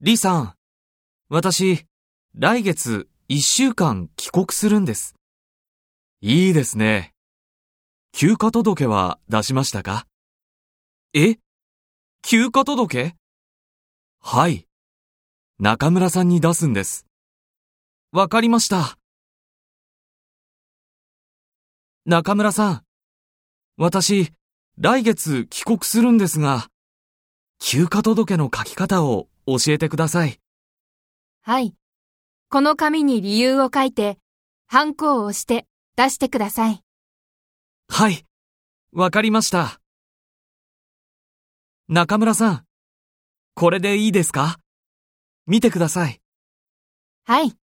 李さん、私、来月一週間帰国するんです。いいですね。休暇届は出しましたか？え？休暇届？はい。中村さんに出すんです。わかりました。中村さん、私、来月帰国するんですが、休暇届の書き方を教えてください。はい。この紙に理由を書いて、ハンコを押して出してください。はい。わかりました。中村さん、これでいいですか？見てください。はい。